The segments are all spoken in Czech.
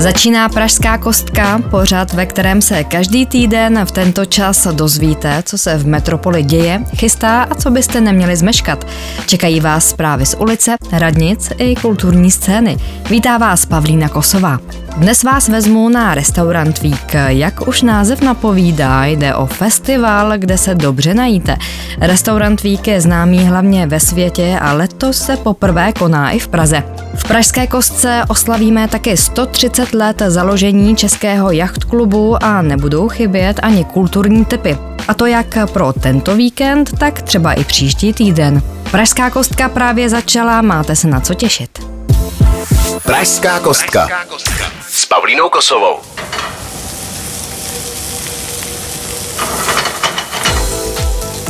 Začíná Pražská kostka, pořad, ve kterém se každý týden v tento čas dozvíte, co se v metropoli děje, chystá a co byste neměli zmeškat. Čekají vás zprávy z ulice, radnic i kulturní scény. Vítá vás Pavlína Kosová. Dnes vás vezmu na restaurant Vík. Jak už název napovídá, jde o festival, kde se dobře najíte. Restaurant Vík je známý hlavně ve světě a letos se poprvé koná i v Praze. V Pražské kostce oslavíme také 130 let založení Českého jachtklubu a nebudou chybět ani kulturní typy. A to jak pro tento víkend, tak třeba i příští týden. Pražská kostka právě začala, máte se na co těšit. Pražská kostka s Pavlínou Kosovou.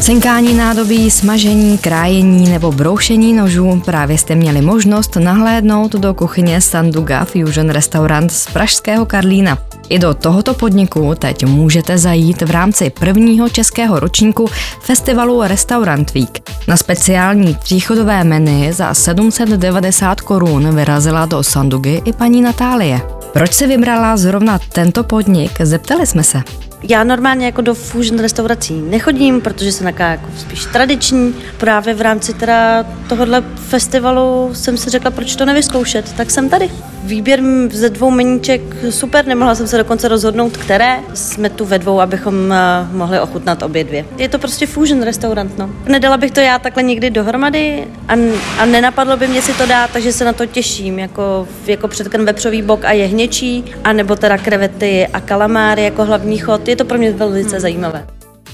Cinkání nádobí, smažení, krájení nebo broušení nožů právě jste měli možnost nahlédnout do kuchyně Sanduga Fusion Restaurant z Pražského Karlína. I do tohoto podniku teď můžete zajít v rámci prvního českého ročníku festivalu Restaurant Week. Na speciální tříchodové menu za 790 korun vyrazila do Sandugy i paní Natálie. Proč si vybrala zrovna tento podnik, zeptali jsme se. Já normálně jako do fusion restaurací nechodím, protože jsem taková jako spíš tradiční. Právě v rámci teda tohohle festivalu jsem si řekla, proč to nevyzkoušet, tak jsem tady. Výběr ze dvou meníček super, nemohla jsem se dokonce rozhodnout, které. Jsme tu ve dvou, abychom eh, mohli ochutnat obě dvě. Je to prostě fusion restaurant, no. Nedala bych to já takhle nikdy dohromady a, a nenapadlo by mě si to dát, takže se na to těším, jako, jako předken vepřový bok a jehněčí, anebo teda krevety a kalamáry jako hlavní chod. Je to pro mě velice hmm. zajímavé.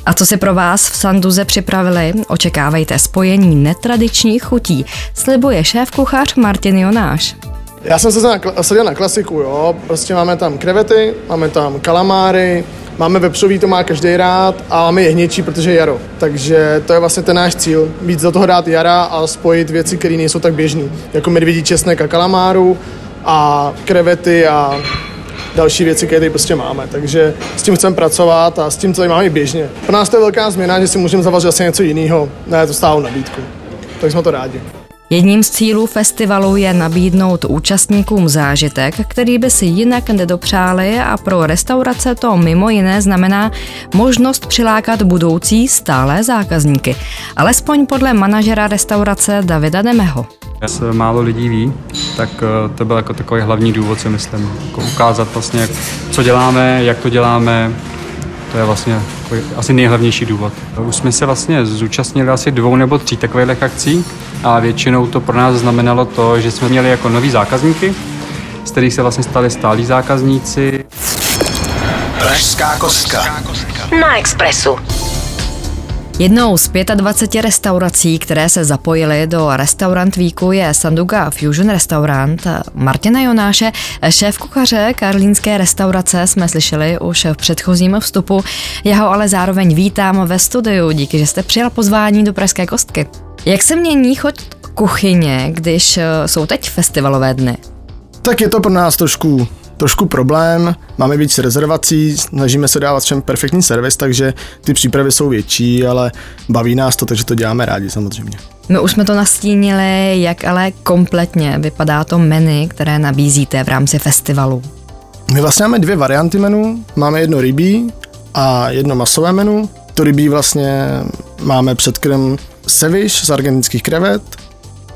A co si pro vás v Sanduze připravili? Očekávejte spojení netradičních chutí, slibuje šéf kuchař Martin Jonáš. Já jsem se sadil na klasiku, jo. Prostě máme tam krevety, máme tam kalamáry, máme vepřový, to má každý rád a máme jehněčí, protože je jaro. Takže to je vlastně ten náš cíl, víc do toho dát jara a spojit věci, které nejsou tak běžné, jako medvědí česnek a kalamáru a krevety a další věci, které tady prostě máme. Takže s tím chceme pracovat a s tím, co tady máme běžně. Pro nás to je velká změna, že si můžeme zavařit asi něco jiného, ne to stále nabídku. Tak jsme to rádi. Jedním z cílů festivalu je nabídnout účastníkům zážitek, který by si jinak nedopřáli a pro restaurace to mimo jiné znamená možnost přilákat budoucí stále zákazníky. Alespoň podle manažera restaurace Davida Demeho. Se málo lidí ví, tak eh, to byl jako takový hlavní důvod, si myslím. Jako ukázat vlastně, co děláme, jak to děláme, to je vlastně asi nejhlavnější důvod. Už jsme se vlastně zúčastnili asi dvou nebo tří takových akcí a většinou to pro nás znamenalo to, že jsme měli jako nový zákazníky, z kterých se vlastně stali stálí zákazníci. Pražská kostka. Na Expressu. Jednou z 25 restaurací, které se zapojily do Restaurant Víku je Sanduga Fusion Restaurant. Martina Jonáše, šéf kuchaře karlínské restaurace, jsme slyšeli už v předchozím vstupu. Já ho ale zároveň vítám ve studiu. Díky, že jste přijal pozvání do Pražské kostky. Jak se mění choď kuchyně, když jsou teď festivalové dny? Tak je to pro nás trošku trošku problém, máme víc rezervací, snažíme se dávat všem perfektní servis, takže ty přípravy jsou větší, ale baví nás to, takže to děláme rádi samozřejmě. My už jsme to nastínili, jak ale kompletně vypadá to menu, které nabízíte v rámci festivalu. My vlastně máme dvě varianty menu. Máme jedno rybí a jedno masové menu. To rybí vlastně máme předkrm seviš z argentinských krevet.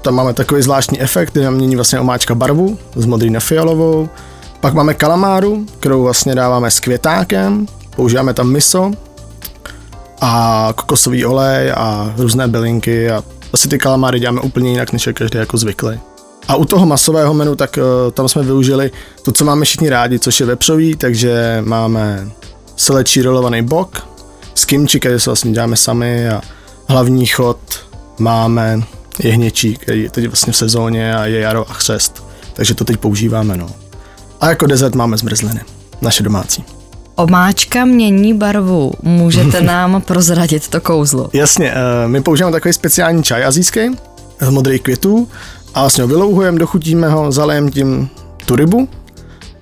Tam máme takový zvláštní efekt, kde mění vlastně omáčka barvu z modrý na fialovou. Pak máme kalamáru, kterou vlastně dáváme s květákem, používáme tam miso a kokosový olej a různé bylinky a asi ty kalamáry děláme úplně jinak, než je každý jako zvyklý. A u toho masového menu, tak uh, tam jsme využili to, co máme všichni rádi, což je vepřový, takže máme selečí rolovaný bok, s kimči, který se vlastně děláme sami a hlavní chod máme jehněčí, který je teď vlastně v sezóně a je jaro a chřest, takže to teď používáme. No. A jako dezert máme zmrzliny, naše domácí. Omáčka mění barvu. Můžete nám prozradit to kouzlo? Jasně, eh, my používáme takový speciální čaj azijský z modrých květů a vlastně ho vylouhujeme, dochutíme ho, zalejeme tím tu rybu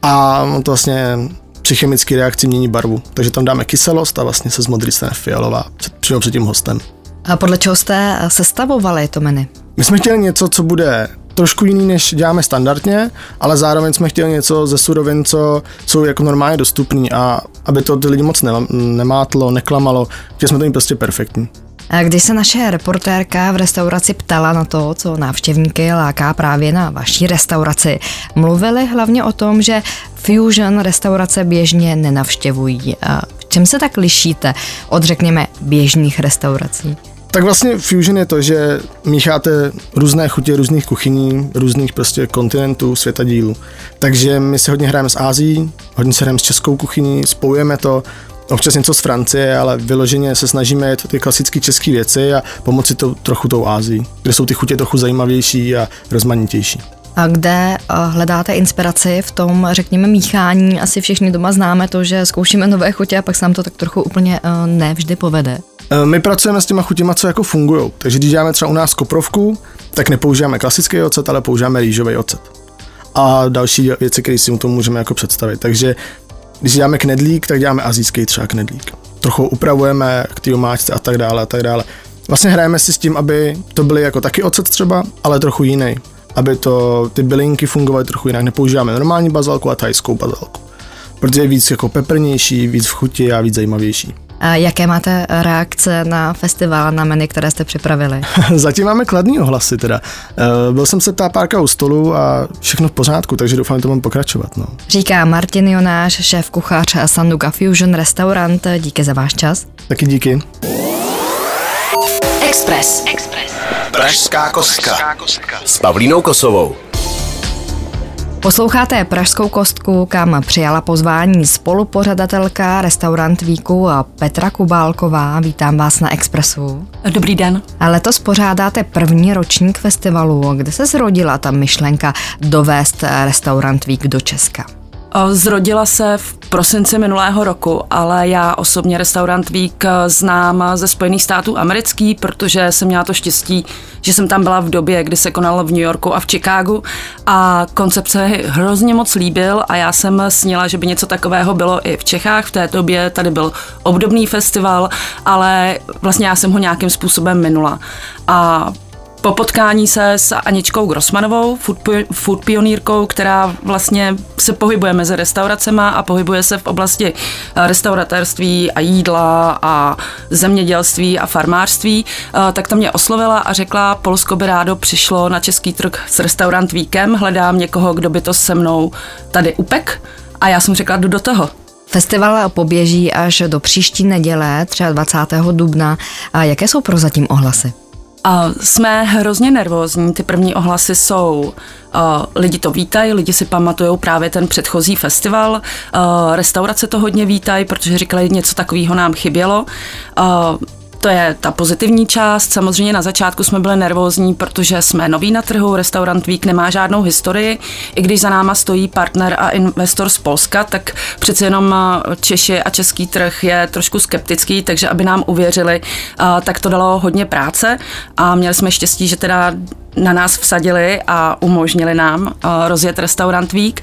a to vlastně při chemické reakci mění barvu. Takže tam dáme kyselost a vlastně se z modrý stane fialová před, přímo před tím hostem. A podle čeho jste sestavovali to menu? My jsme chtěli něco, co bude trošku jiný, než děláme standardně, ale zároveň jsme chtěli něco ze surovin, co jsou jako normálně dostupný a aby to ty lidi moc nemátlo, neklamalo, chtěli jsme to mít prostě perfektní. Když se naše reportérka v restauraci ptala na to, co návštěvníky láká právě na vaší restauraci, mluvili hlavně o tom, že fusion restaurace běžně nenavštěvují. A v čem se tak lišíte od, řekněme, běžných restaurací? Tak vlastně fusion je to, že mícháte různé chutě různých kuchyní, různých prostě kontinentů, světa dílu. Takže my se hodně hrajeme s Ázií, hodně se hrajeme s českou kuchyní, spojujeme to, občas něco z Francie, ale vyloženě se snažíme jet ty klasické české věci a pomoci to trochu tou Ázii, kde jsou ty chutě trochu zajímavější a rozmanitější. A kde eh, hledáte inspiraci v tom, řekněme, míchání? Asi všichni doma známe to, že zkoušíme nové chutě a pak se nám to tak trochu úplně eh, nevždy povede. Eh, my pracujeme s těma chutěma, co jako fungují. Takže když děláme třeba u nás koprovku, tak nepoužíváme klasický ocet, ale používáme rýžový ocet. A další věci, které si mu tomu můžeme jako představit. Takže když děláme knedlík, tak děláme azijský třeba knedlík. Trochu upravujeme k té omáčce a tak dále a tak dále. Vlastně hrajeme si s tím, aby to byly jako taky ocet třeba, ale trochu jiný. Aby to, ty bylinky fungovaly trochu jinak. Nepoužíváme normální bazalku a thajskou bazalku. Protože je víc jako peprnější, víc v chuti a víc zajímavější. A jaké máte reakce na festival, na menu, které jste připravili? Zatím máme kladný ohlasy teda. Eh, byl jsem se ptá párka u stolu a všechno v pořádku, takže doufám, že to mám pokračovat. No. Říká Martin Jonáš, šéf kuchař Sanduka Fusion Restaurant. Díky za váš čas. Taky díky. Express. Express. Pražská kostka. S Pavlínou Kosovou. Posloucháte Pražskou kostku, kam přijala pozvání spolupořadatelka restaurant Víku Petra Kubálková. Vítám vás na Expressu. Dobrý den. A letos pořádáte první ročník festivalu. Kde se zrodila ta myšlenka dovést restaurant Vík do Česka? Zrodila se v prosinci minulého roku, ale já osobně restaurant Week znám ze Spojených států americký, protože jsem měla to štěstí, že jsem tam byla v době, kdy se konalo v New Yorku a v Chicagu a koncept se hrozně moc líbil a já jsem snila, že by něco takového bylo i v Čechách. V té době tady byl obdobný festival, ale vlastně já jsem ho nějakým způsobem minula. A po potkání se s Aničkou Grossmanovou, food, food pionýrkou, která vlastně se pohybuje mezi restauracema a pohybuje se v oblasti eh, restauratérství a jídla a zemědělství a farmářství, eh, tak to mě oslovila a řekla, Polsko by rádo přišlo na český trh s restaurant víkem, hledám někoho, kdo by to se mnou tady upek a já jsem řekla, jdu do toho. Festival poběží až do příští neděle, 23. dubna. A jaké jsou prozatím ohlasy? A jsme hrozně nervózní, ty první ohlasy jsou, uh, lidi to vítají, lidi si pamatují právě ten předchozí festival, uh, restaurace to hodně vítají, protože říkali, něco takového nám chybělo. Uh, to je ta pozitivní část. Samozřejmě na začátku jsme byli nervózní, protože jsme noví na trhu, restaurant Week nemá žádnou historii. I když za náma stojí partner a investor z Polska, tak přece jenom Češi a český trh je trošku skeptický, takže aby nám uvěřili, tak to dalo hodně práce a měli jsme štěstí, že teda na nás vsadili a umožnili nám uh, rozjet restaurant Week.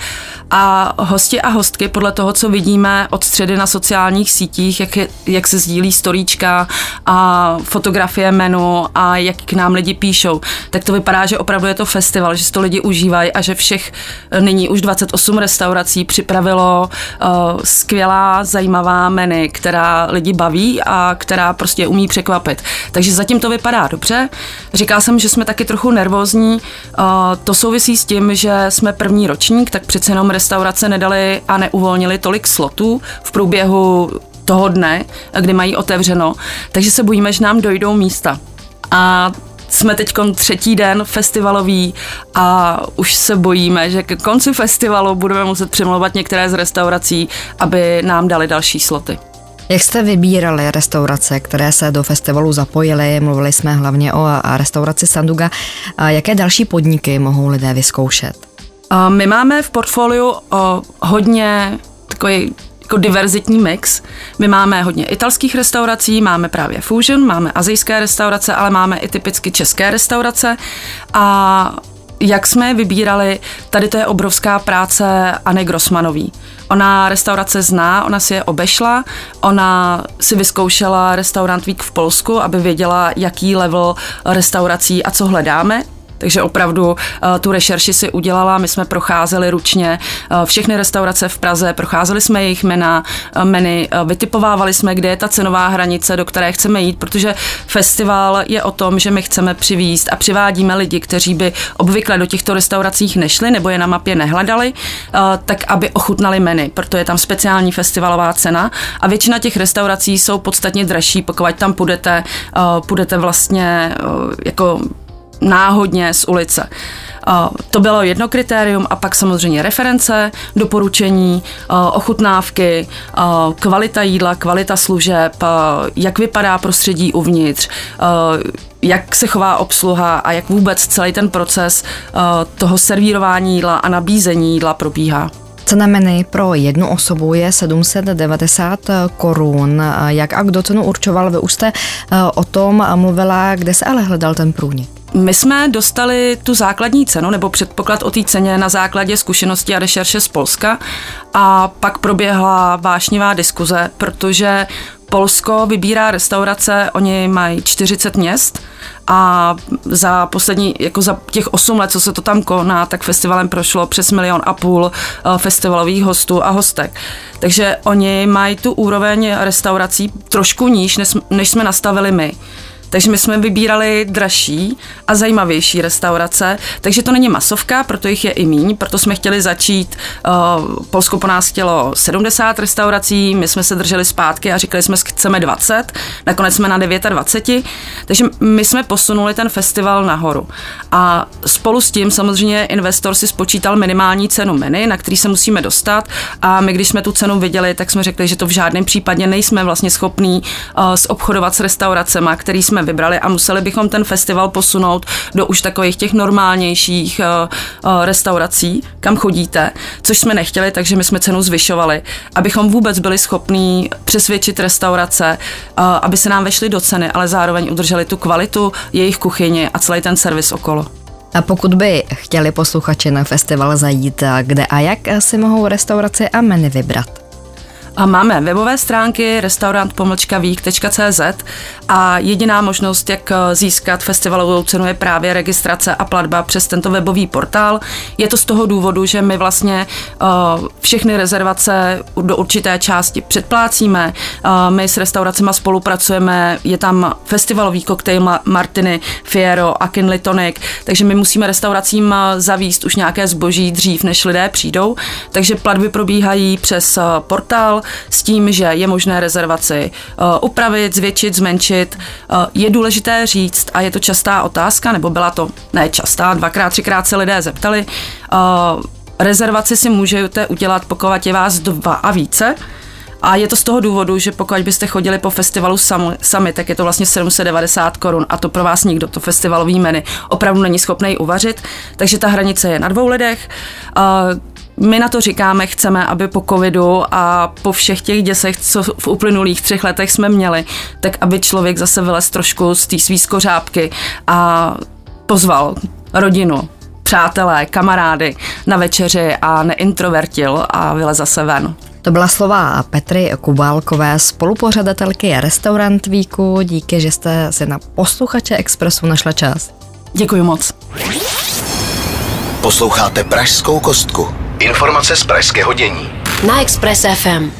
A hosti a hostky, podle toho, co vidíme od středy na sociálních sítích, jak, je, jak se sdílí storíčka a fotografie menu a jak k nám lidi píšou, tak to vypadá, že opravdu je to festival, že si to lidi užívají a že všech eh, nyní už 28 restaurací připravilo uh, skvělá, zajímavá menu, která lidi baví a která prostě umí překvapit. Takže zatím to vypadá dobře. Říkal jsem, že jsme taky trochu nervózní. To souvisí s tím, že jsme první ročník, tak přece jenom restaurace nedali a neuvolnili tolik slotů v průběhu toho dne, kdy mají otevřeno, takže se bojíme, že nám dojdou místa. A jsme teď třetí den festivalový a už se bojíme, že ke konci festivalu budeme muset přemlouvat některé z restaurací, aby nám dali další sloty. Jak jste vybírali restaurace, které se do festivalu zapojily? Mluvili jsme hlavně o restauraci Sanduga. Jaké další podniky mohou lidé vyzkoušet? My máme v portfoliu hodně takový jako diverzitní mix. My máme hodně italských restaurací, máme právě fusion, máme azijské restaurace, ale máme i typicky české restaurace a jak jsme je vybírali, tady to je obrovská práce Anny Grossmanový. Ona restaurace zná, ona si je obešla, ona si vyzkoušela restaurant Week v Polsku, aby věděla, jaký level restaurací a co hledáme Takže opravdu tu rešerši si udělala, my jsme procházeli ručně všechny restaurace v Praze, procházeli jsme jejich mena, meny, vytipovávali jsme, kde je ta cenová hranice, do které chceme jít, protože festival je o tom, že my chceme přivízt a přivádíme lidi, kteří by obvykle do těchto restauracích nešli nebo je na mapě nehledali, tak aby ochutnali meny, proto je tam speciální festivalová cena. A většina těch restaurací jsou podstatně dražší, pokud tam půjdete, půjdete vlastně jako náhodně z ulice. To bylo jedno kritérium a pak samozřejmě reference, doporučení, ochutnávky, kvalita jídla, kvalita služeb, jak vypadá prostředí uvnitř, jak se chová obsluha a jak vůbec celý ten proces toho servírování jídla a nabízení jídla probíhá. Cena menu pro jednu osobu je 790 korun. Jak a kdo cenu určoval? Vy už jste o tom mluvila, kde se ale hledal ten průnik? My jsme dostali tu základní cenu nebo předpoklad o té ceně na základě zkušenosti a rešerše z Polska a pak proběhla vášnivá diskuze, protože Polsko vybírá restaurace, oni mají 40 měst a za poslední, jako za těch 8 let, co se to tam koná, tak festivalem prošlo přes milion a půl eh, festivalových hostů a hostek. Takže oni mají tu úroveň restaurací trošku níž, než jsme nastavili my. Takže my jsme vybírali dražší a zajímavější restaurace, takže to není masovka, proto jich je i míň, proto jsme chtěli začít, uh, Polsko po nás chtělo 70 restaurací, my jsme se drželi zpátky a říkali jsme, chceme 20, nakonec jsme na 29, takže my jsme posunuli ten festival nahoru. A spolu s tím samozřejmě investor si spočítal minimální cenu menu, na který se musíme dostat. A my, když jsme tu cenu viděli, tak jsme řekli, že to v žádném případě nejsme vlastně schopní uh, zobchodovat s restauracemi, který jsme vybrali a museli bychom ten festival posunout do už takových těch normálnějších uh, uh, restaurací, kam chodíte, což jsme nechtěli, takže my jsme cenu zvyšovali, abychom vůbec byli schopní přesvědčit restaurace, uh, aby se nám vešly do ceny, ale zároveň udrželi tu kvalitu jejich kuchyně a celý ten servis okolo. A pokud by chtěli posluchači na festival zajít, kde a jak si mohou restaurace a menu vybrat? A máme webové stránky restaurant.cz a jediná možnost, jak eh, získat festivalovou cenu je právě registrace a platba přes tento webový portál. Je to z toho důvodu, že my vlastně uh, všechny rezervace do určité části předplácíme. Uh, my s restauracemi spolupracujeme, je tam festivalový koktejl Martiny, Fiero a Kinley Tonic, takže my musíme restauracím zavíst už nějaké zboží dřív, než lidé přijdou. Takže platby probíhají přes portál, s tím, že je možné rezervaci uh, upravit, zvětšit, zmenšit. Uh, je důležité říct, a je to častá otázka, nebo byla to ne častá, dvakrát, třikrát se lidé zeptali, uh, rezervaci si můžete udělat, pokud je vás dva a více, a je to z toho důvodu, že pokud byste chodili po festivalu sami, sami tak je to vlastně 790 korun a to pro vás nikdo, to festivalový menu, opravdu není schopný uvařit. Takže ta hranice je na dvou lidech. Uh, my na to říkáme, chceme, aby po covidu a po všech těch děsech, co v uplynulých třech letech jsme měli, tak aby člověk zase vylez trošku z té svý skořápky a pozval rodinu, přátelé, kamarády na večeři a neintrovertil a vylez zase ven. To byla slova Petry Kubálkové, spolupořadatelky Restaurant Víku. Díky, že jste si na posluchače Expressu našla čas. Děkuji moc. Posloucháte Pražskou kostku. Informace z pražského dění. Na Express FM.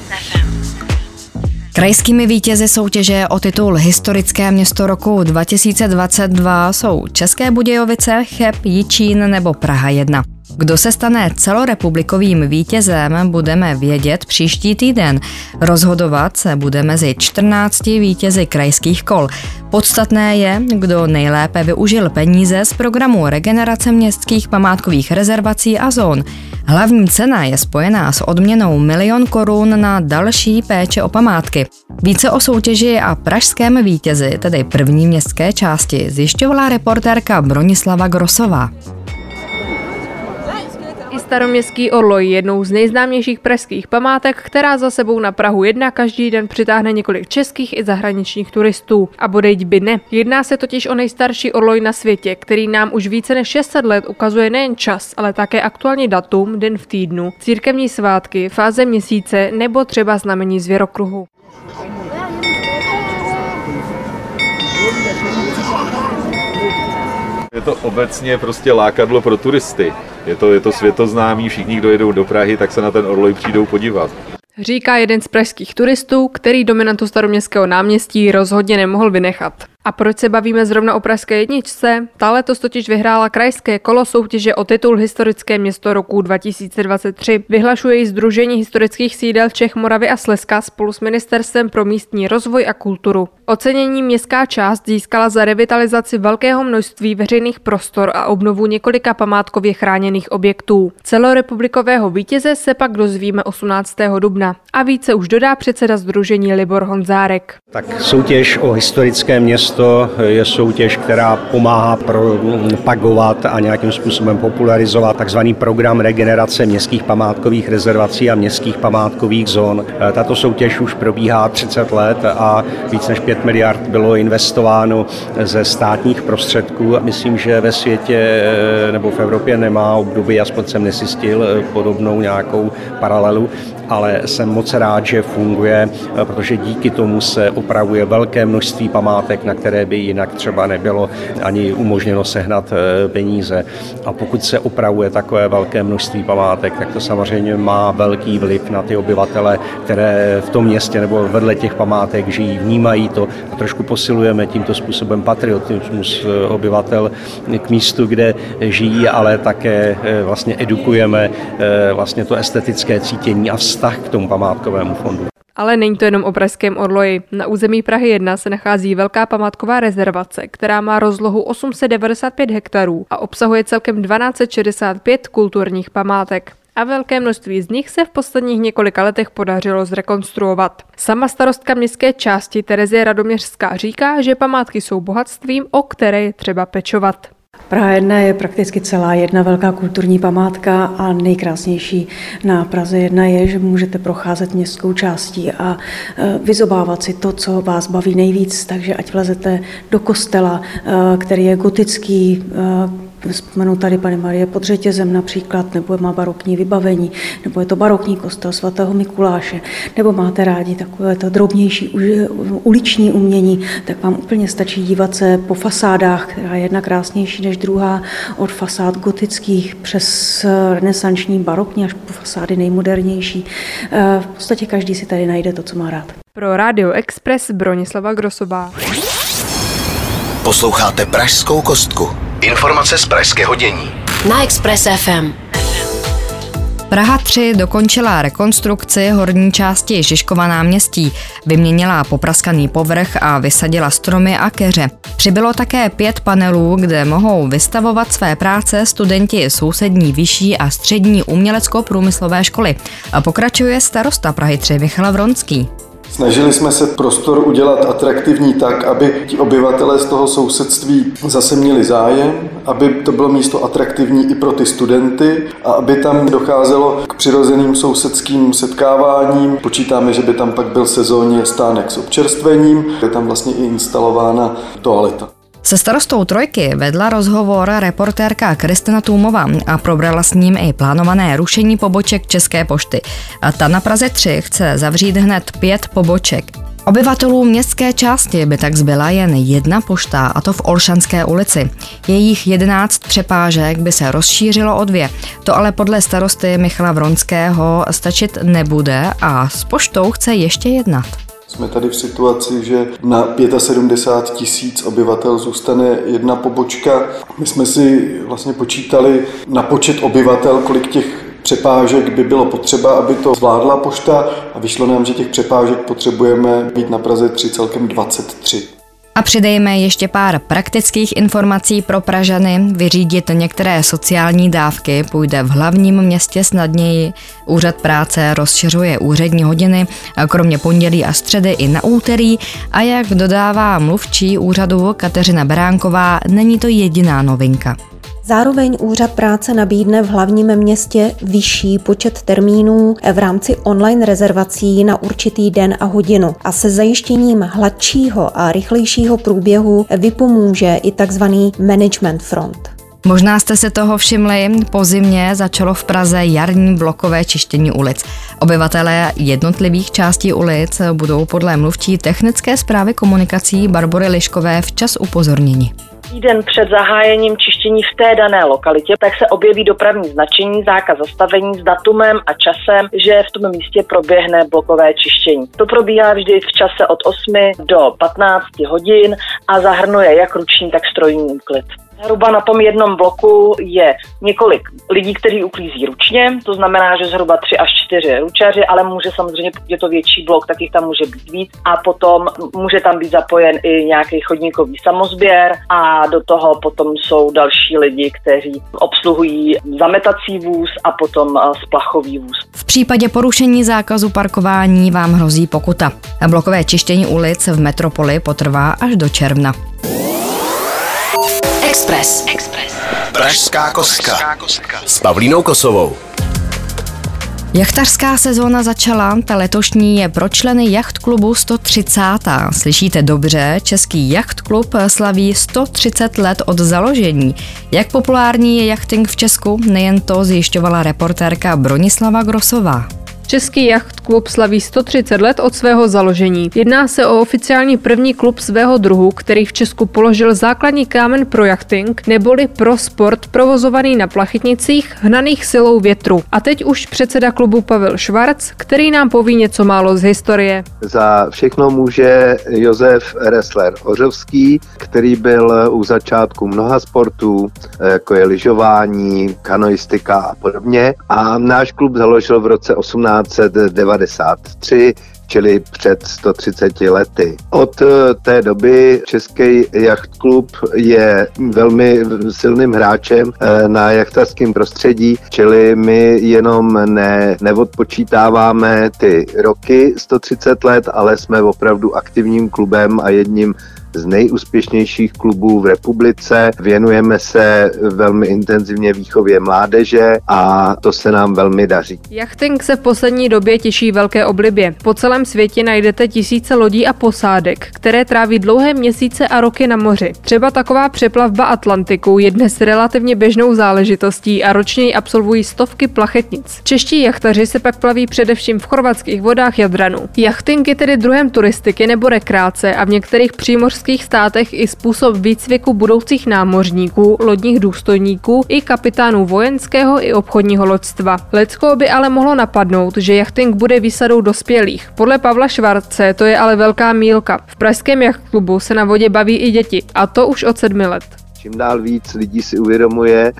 Krajskými vítězi soutěže o titul Historické město roku 2022 jsou České Budějovice, Cheb, Jičín nebo Praha 1. Kdo se stane celorepublikovým vítězem, budeme vědět příští týden. Rozhodovat se bude mezi 14 vítězi krajských kol. Podstatné je, kdo nejlépe využil peníze z programu Regenerace městských památkových rezervací a zón. Hlavní cena je spojená s odměnou milion korun na další péče o památky. Více o soutěži a pražském vítězi, tedy první městské části, zjišťovala reportérka Bronislava Grosová. Staroměstský orloj je jednou z nejznámějších pražských památek, která za sebou na Prahu jedna každý den přitáhne několik českých i zahraničních turistů. A bodejť by ne. Jedná se totiž o nejstarší orloj na světě, který nám už více než 600 let ukazuje nejen čas, ale také aktuální datum, den v týdnu, církevní svátky, fáze měsíce nebo třeba znamení zvěrokruhu. Je to obecně prostě lákadlo pro turisty. Je to, je to světoznámý, všichni, kdo jedou do Prahy, tak se na ten orloj přijdou podívat. Říká jeden z pražských turistů, který dominantu staroměstského náměstí rozhodně nemohl vynechat. A proč se bavíme zrovna o Pražské jedničce? Ta letos totiž vyhrála krajské kolo soutěže o titul Historické město roku 2023. Vyhlašuje ji Združení historických sídel Čech, Moravy a Slezska spolu s Ministerstvem pro místní rozvoj a kulturu. Ocenění městská část získala za revitalizaci velkého množství veřejných prostor a obnovu několika památkově chráněných objektů. Celorepublikového vítěze se pak dozvíme 18. dubna. A více už dodá předseda Združení Libor Honzárek. Tak soutěž o historické město to je soutěž, která pomáhá propagovat a nějakým způsobem popularizovat takzvaný program regenerace městských památkových rezervací a městských památkových zón. Tato soutěž už probíhá 30 let a víc než 5 miliard bylo investováno ze státních prostředků. Myslím, že ve světě nebo v Evropě nemá období, aspoň jsem nesistil podobnou nějakou paralelu, ale jsem moc rád, že funguje, protože díky tomu se opravuje velké množství památek, na které by jinak třeba nebylo ani umožněno sehnat eh, peníze. A pokud se opravuje takové velké množství památek, tak to samozřejmě má velký vliv na ty obyvatele, které v tom městě nebo vedle těch památek žijí, vnímají to a trošku posilujeme tímto způsobem patriotismus eh, obyvatel k místu, kde žijí, ale také eh, vlastně edukujeme vlastně to estetické cítění a vztah k tomu památkovému fondu. Ale není to jenom o Pražském orloji. Na území Prahy 1 se nachází velká památková rezervace, která má rozlohu 895 hektarů a obsahuje celkem 1265 kulturních památek a velké množství z nich se v posledních několika letech podařilo zrekonstruovat. Sama starostka městské části Terezie Radoměřská říká, že památky jsou bohatstvím, o které je třeba pečovat. Praha 1 je prakticky celá jedna velká kulturní památka a nejkrásnější na Praze 1 je, že můžete procházet městskou částí a e, vyzobávat si to, co vás baví nejvíc, takže ať vlezete do kostela, e, který je gotický, e, Vzpomenu tady Pany Marie pod řetězem například, nebo má barokní vybavení, nebo je to barokní kostel svatého Mikuláše, nebo máte rádi takové to drobnější uliční umění, tak vám úplně stačí dívat se po fasádách, která je jedna krásnější než druhá, od fasád gotických přes renesanční barokní až po fasády nejmodernější. Eh, v podstatě každý si tady najde to, co má rád. Pro Radio Express Bronislava Grosová. Posloucháte Pražskou kostku. Informace z pražského dění. Na Express FM. Praha 3 dokončila rekonstrukci horní části Žižkova náměstí, vyměnila popraskaný povrch a vysadila stromy a keře. Přibylo také pět panelů, kde mohou vystavovat své práce studenti sousední vyšší a střední umělecko-průmyslové školy. A pokračuje starosta Prahy 3 Michal Vronský. Snažili jsme se prostor udělat atraktivní tak, aby ti obyvatelé z toho sousedství zase měli zájem, aby to bylo místo atraktivní i pro ty studenty a aby tam docházelo k přirozeným sousedským setkáváním. Počítáme, že by tam pak byl sezónně stánek s občerstvením, je tam vlastně i instalována toaleta. Se starostou Trojky vedla rozhovor reportérka Kristina Tůmová a probrala s ním i plánované rušení poboček České pošty. A ta na Praze 3 chce zavřít hned pět poboček. Obyvatelů městské části by tak zbyla jen jedna pošta, a to v Olšanské ulici. Jejich 11 přepážek by se rozšířilo o dvě. To ale podle starosty Michala Vronského stačit nebude a s poštou chce ještě jednat. Jsme tady v situaci, že na 75 tisíc obyvatel zůstane jedna pobočka. My jsme si vlastně počítali na počet obyvatel, kolik těch přepážek by bylo potřeba, aby to zvládla pošta a vyšlo nám, že těch přepážek potřebujeme být na Praze 3 celkem 23. A přidejme ještě pár praktických informací pro Pražany. Vyřídit některé sociální dávky půjde v hlavním městě snadněji. Úřad práce rozšiřuje úřední hodiny, kromě pondělí a středy i na úterý. A jak dodává mluvčí úřadu Kateřina Beránková, není to jediná novinka. Zároveň úřad práce nabídne v hlavním městě vyšší počet termínů v rámci online rezervací na určitý den a hodinu a se zajištěním hladšího a rychlejšího průběhu vypomůže i tzv. management front. Možná jste se toho všimli, po zimě začalo v Praze jarní blokové čištění ulic. Obyvatelé jednotlivých částí ulic budou podle mluvčí technické zprávy komunikací Barbory Liškové včas upozorněni týden před zahájením čištění v té dané lokalitě, tak se objeví dopravní značení, zákaz zastavení s datumem a časem, že v tom místě proběhne blokové čištění. To probíhá vždy v čase od 8 do 15 hodin a zahrnuje jak ruční, tak strojní úklid. Zhruba na tom jednom bloku je několik lidí, kteří uklízí ručně, to znamená, že zhruba tři až čtyři ručaři, ale může samozřejmě, pokud je to větší blok, tak jich tam může být víc a potom může tam být zapojen i nějaký chodníkový samozběr a do toho potom jsou další lidi, kteří obsluhují zametací vůz a potom splachový vůz. V případě porušení zákazu parkování vám hrozí pokuta. Blokové čištění ulic v metropoli potrvá až do června. Express. Express. Pražská kostka. S Pavlínou Kosovou. Jachtařská sezóna začala, ta letošní je pro členy jachtklubu 130. Slyšíte dobře, Český jachtklub slaví 130 let od založení. Jak populární je jachting v Česku, nejen to zjišťovala reportérka Bronislava Grosová. Český jachtklub slaví 130 let od svého založení. Jedná se o oficiální první klub svého druhu, který v Česku položil základní kámen pro jachting, neboli pro sport provozovaný na plachetnicích, hnaných silou větru. A teď už předseda klubu Pavel Švarc, který nám poví něco málo z historie. Za všechno může Josef Ressler Ořovský, který byl u začátku mnoha sportů, jako je lyžování, kanoistika a podobně. A náš klub založil v roce 18 1993, čili před 130 lety. Od eh, té doby Český jachtklub je velmi silným hráčem eh, na jachtarském prostředí, čili my jenom ne, neodpočítáváme ty roky 130 let, ale jsme opravdu aktivním klubem a jedním z nejúspěšnějších klubů v republice. Věnujeme se velmi intenzivně výchově mládeže a to se nám velmi daří. Yachting se v poslední době těší velké oblibě. Po celém světě najdete tisíce lodí a posádek, které tráví dlouhé měsíce a roky na moři. Třeba taková přeplavba Atlantiku je dnes relativně běžnou záležitostí a ročně ji absolvují stovky plachetnic. Čeští jachtaři se pak plaví především v chorvatských vodách Jadranu. Yachting je tedy druhem turistiky nebo rekreace a v některých přímořských členských státech i způsob výcviku budoucích námořníků, lodních důstojníků i kapitánů vojenského i obchodního loďstva. Lecko by ale mohlo napadnout, že jachting bude výsadou dospělých. Podle Pavla Švarce to je ale velká mílka. V pražském jachtklubu se na vodě baví i děti, a to už od sedmi let. Čím dál víc lidí si uvědomuje,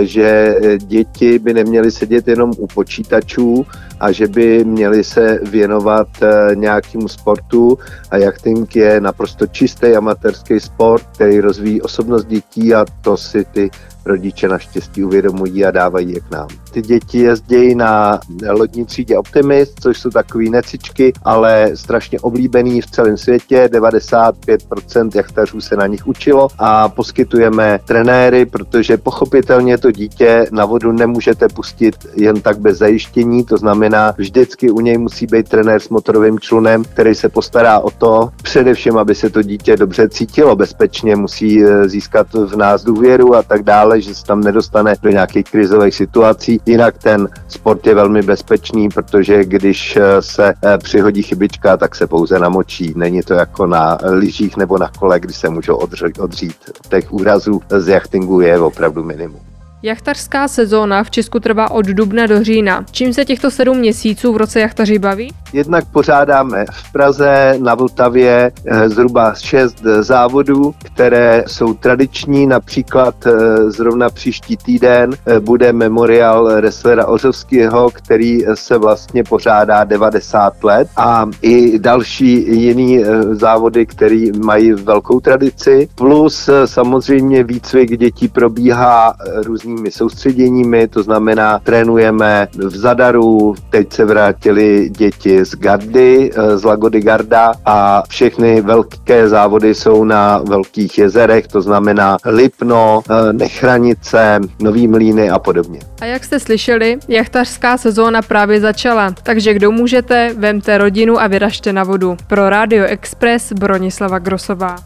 že děti by neměly sedět jenom u počítačů a že by měly se věnovat eh, nějakému sportu. A jachting je naprosto čistý amatérský sport, který rozvíjí osobnost dětí a to si ty rodiče naštěstí uvědomují a dávají je k nám. Ty děti jezdí na lodní třídě Optimist, což jsou takový necičky, ale strašně oblíbený v celém světě. 95% jachtařů se na nich učilo a poskytujeme trenéry, protože pochopitelně to dítě na vodu nemůžete pustit jen tak bez zajištění, to znamená, vždycky u něj musí být trenér s motorovým člunem, který se postará o to, především, aby se to dítě dobře cítilo bezpečně, musí eh, získat v nás důvěru a tak dále, že se tam nedostane do nějakých krizových situací. Jinak ten sport je velmi bezpečný, protože když eh, se eh, přihodí chybička, tak se pouze namočí. Není to jako na lyžích nebo na kole, kdy se můžou odřít. Těch úrazů z jachtingu je opravdu minimum. Jachtařská sezóna v Česku trvá od dubna do října. Čím se těchto sedm měsíců v roce jachtaři baví? Jednak pořádáme v Praze, na Vltavě eh, zhruba šest závodů, které jsou tradiční. Například eh, zrovna příští týden eh, bude memoriál Reslera Ořovského, který se vlastně pořádá 90 let a i další jiný závody, které mají velkou tradici. Plus samozřejmě výcvik dětí probíhá různý různými soustředěními, to znamená trénujeme v Zadaru, teď se vrátili děti z Gardy, eh, z Lagody Garda a všechny velké závody jsou na velkých jezerech, to znamená Lipno, eh, Nechranice, Nový Mlíny a podobně. A jak jste slyšeli, jachtařská sezóna právě začala, takže kdo můžete, vemte rodinu a vyražte na vodu. Pro Radio Express Bronislava Grosová.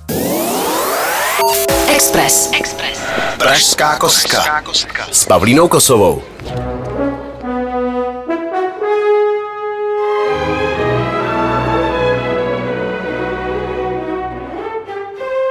Express. Express. Pražská kostka. S Pavlínou Kosovou.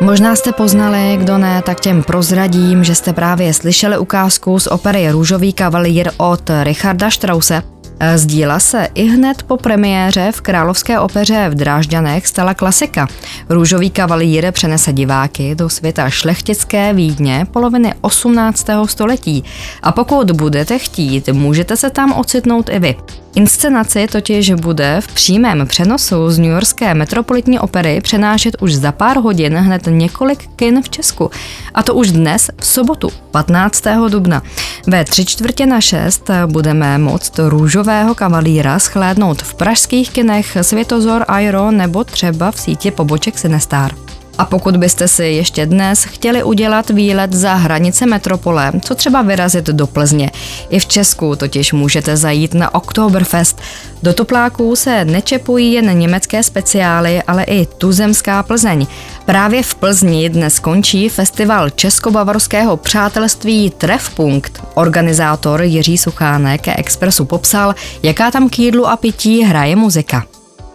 Možná jste poznali, kdo ne, tak těm prozradím, že jste právě slyšeli ukázku z opery Růžový kavalír od Richarda Strause. Z díla se i hned po premiéře v Královské opeře v Drážďanech stala klasika. Růžový kavalír přenese diváky do světa šlechtické Vídně poloviny 18. století. A pokud budete chtít, můžete se tam ocitnout i vy. Inscenaci totiž bude v přímém přenosu z New Yorkské metropolitní opery přenášet už za pár hodin hned několik kin v Česku. A to už dnes v sobotu 15. dubna. Ve tři čtvrtě na šest budeme moct růžového kavalíra schlédnout v pražských kinech Světozor Airo nebo třeba v síti poboček Sinestar. A pokud byste si ještě dnes chtěli udělat výlet za hranice metropole, co třeba vyrazit do Plzně, i v Česku totiž můžete zajít na Oktoberfest. Do topláků se nečepují jen německé speciály, ale i tuzemská Plzeň. Právě v Plzni dnes končí festival Českobavorského přátelství Trefpunkt. Organizátor Jiří Suchánek Expressu popsal, jaká tam k jídlu a pití hraje muzika.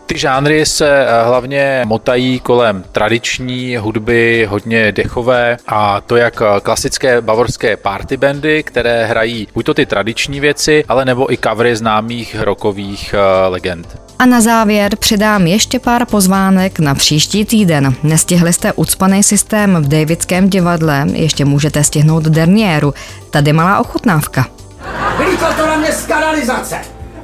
Ty žánry se eh, hlavně motají kolem tradiční hudby, hodně dechové a to jak eh, klasické bavorské party bandy, které hrají buď to ty tradiční věci, ale nebo i covery známých rockových eh, legend. A na závěr přidám ještě pár pozvánek na příští týden. Nestihli jste ucpaný systém v Davidském divadle, ještě můžete stihnout Dernieru. Tady malá ochutnávka. Vylítlo to na mě z kanalizace!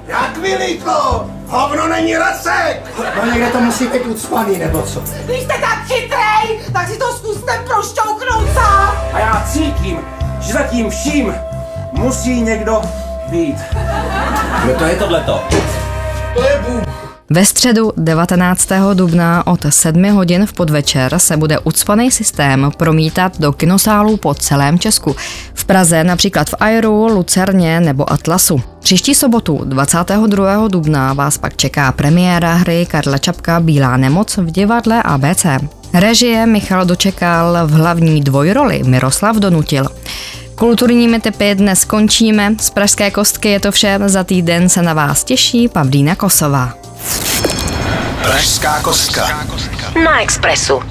Jak vylítlo? Hovno není rasek! No někde to musí být ucpaný, nebo co? Když jste tak chytrej, tak si to zkuste prošťouknout sám! A já cítím, že za tím vším musí někdo být. Kdo to je tohleto? To je Bůh. Ve středu 19. dubna od 7 hodin v podvečer se bude ucpaný systém promítat do kinosálů po celém Česku. V Praze například v Airu, Lucerně nebo Atlasu. Příští sobotu 22. dubna vás pak čeká premiéra hry Karla Čapka Bílá nemoc v divadle ABC. Režie Michal dočekal v hlavní dvojroli Miroslav Donutil. Kulturními typy dnes končíme. Z Pražské kostky je to vše. Za týden se na vás těší Pavlína Kosová. Pražská kostka. Na Expressu.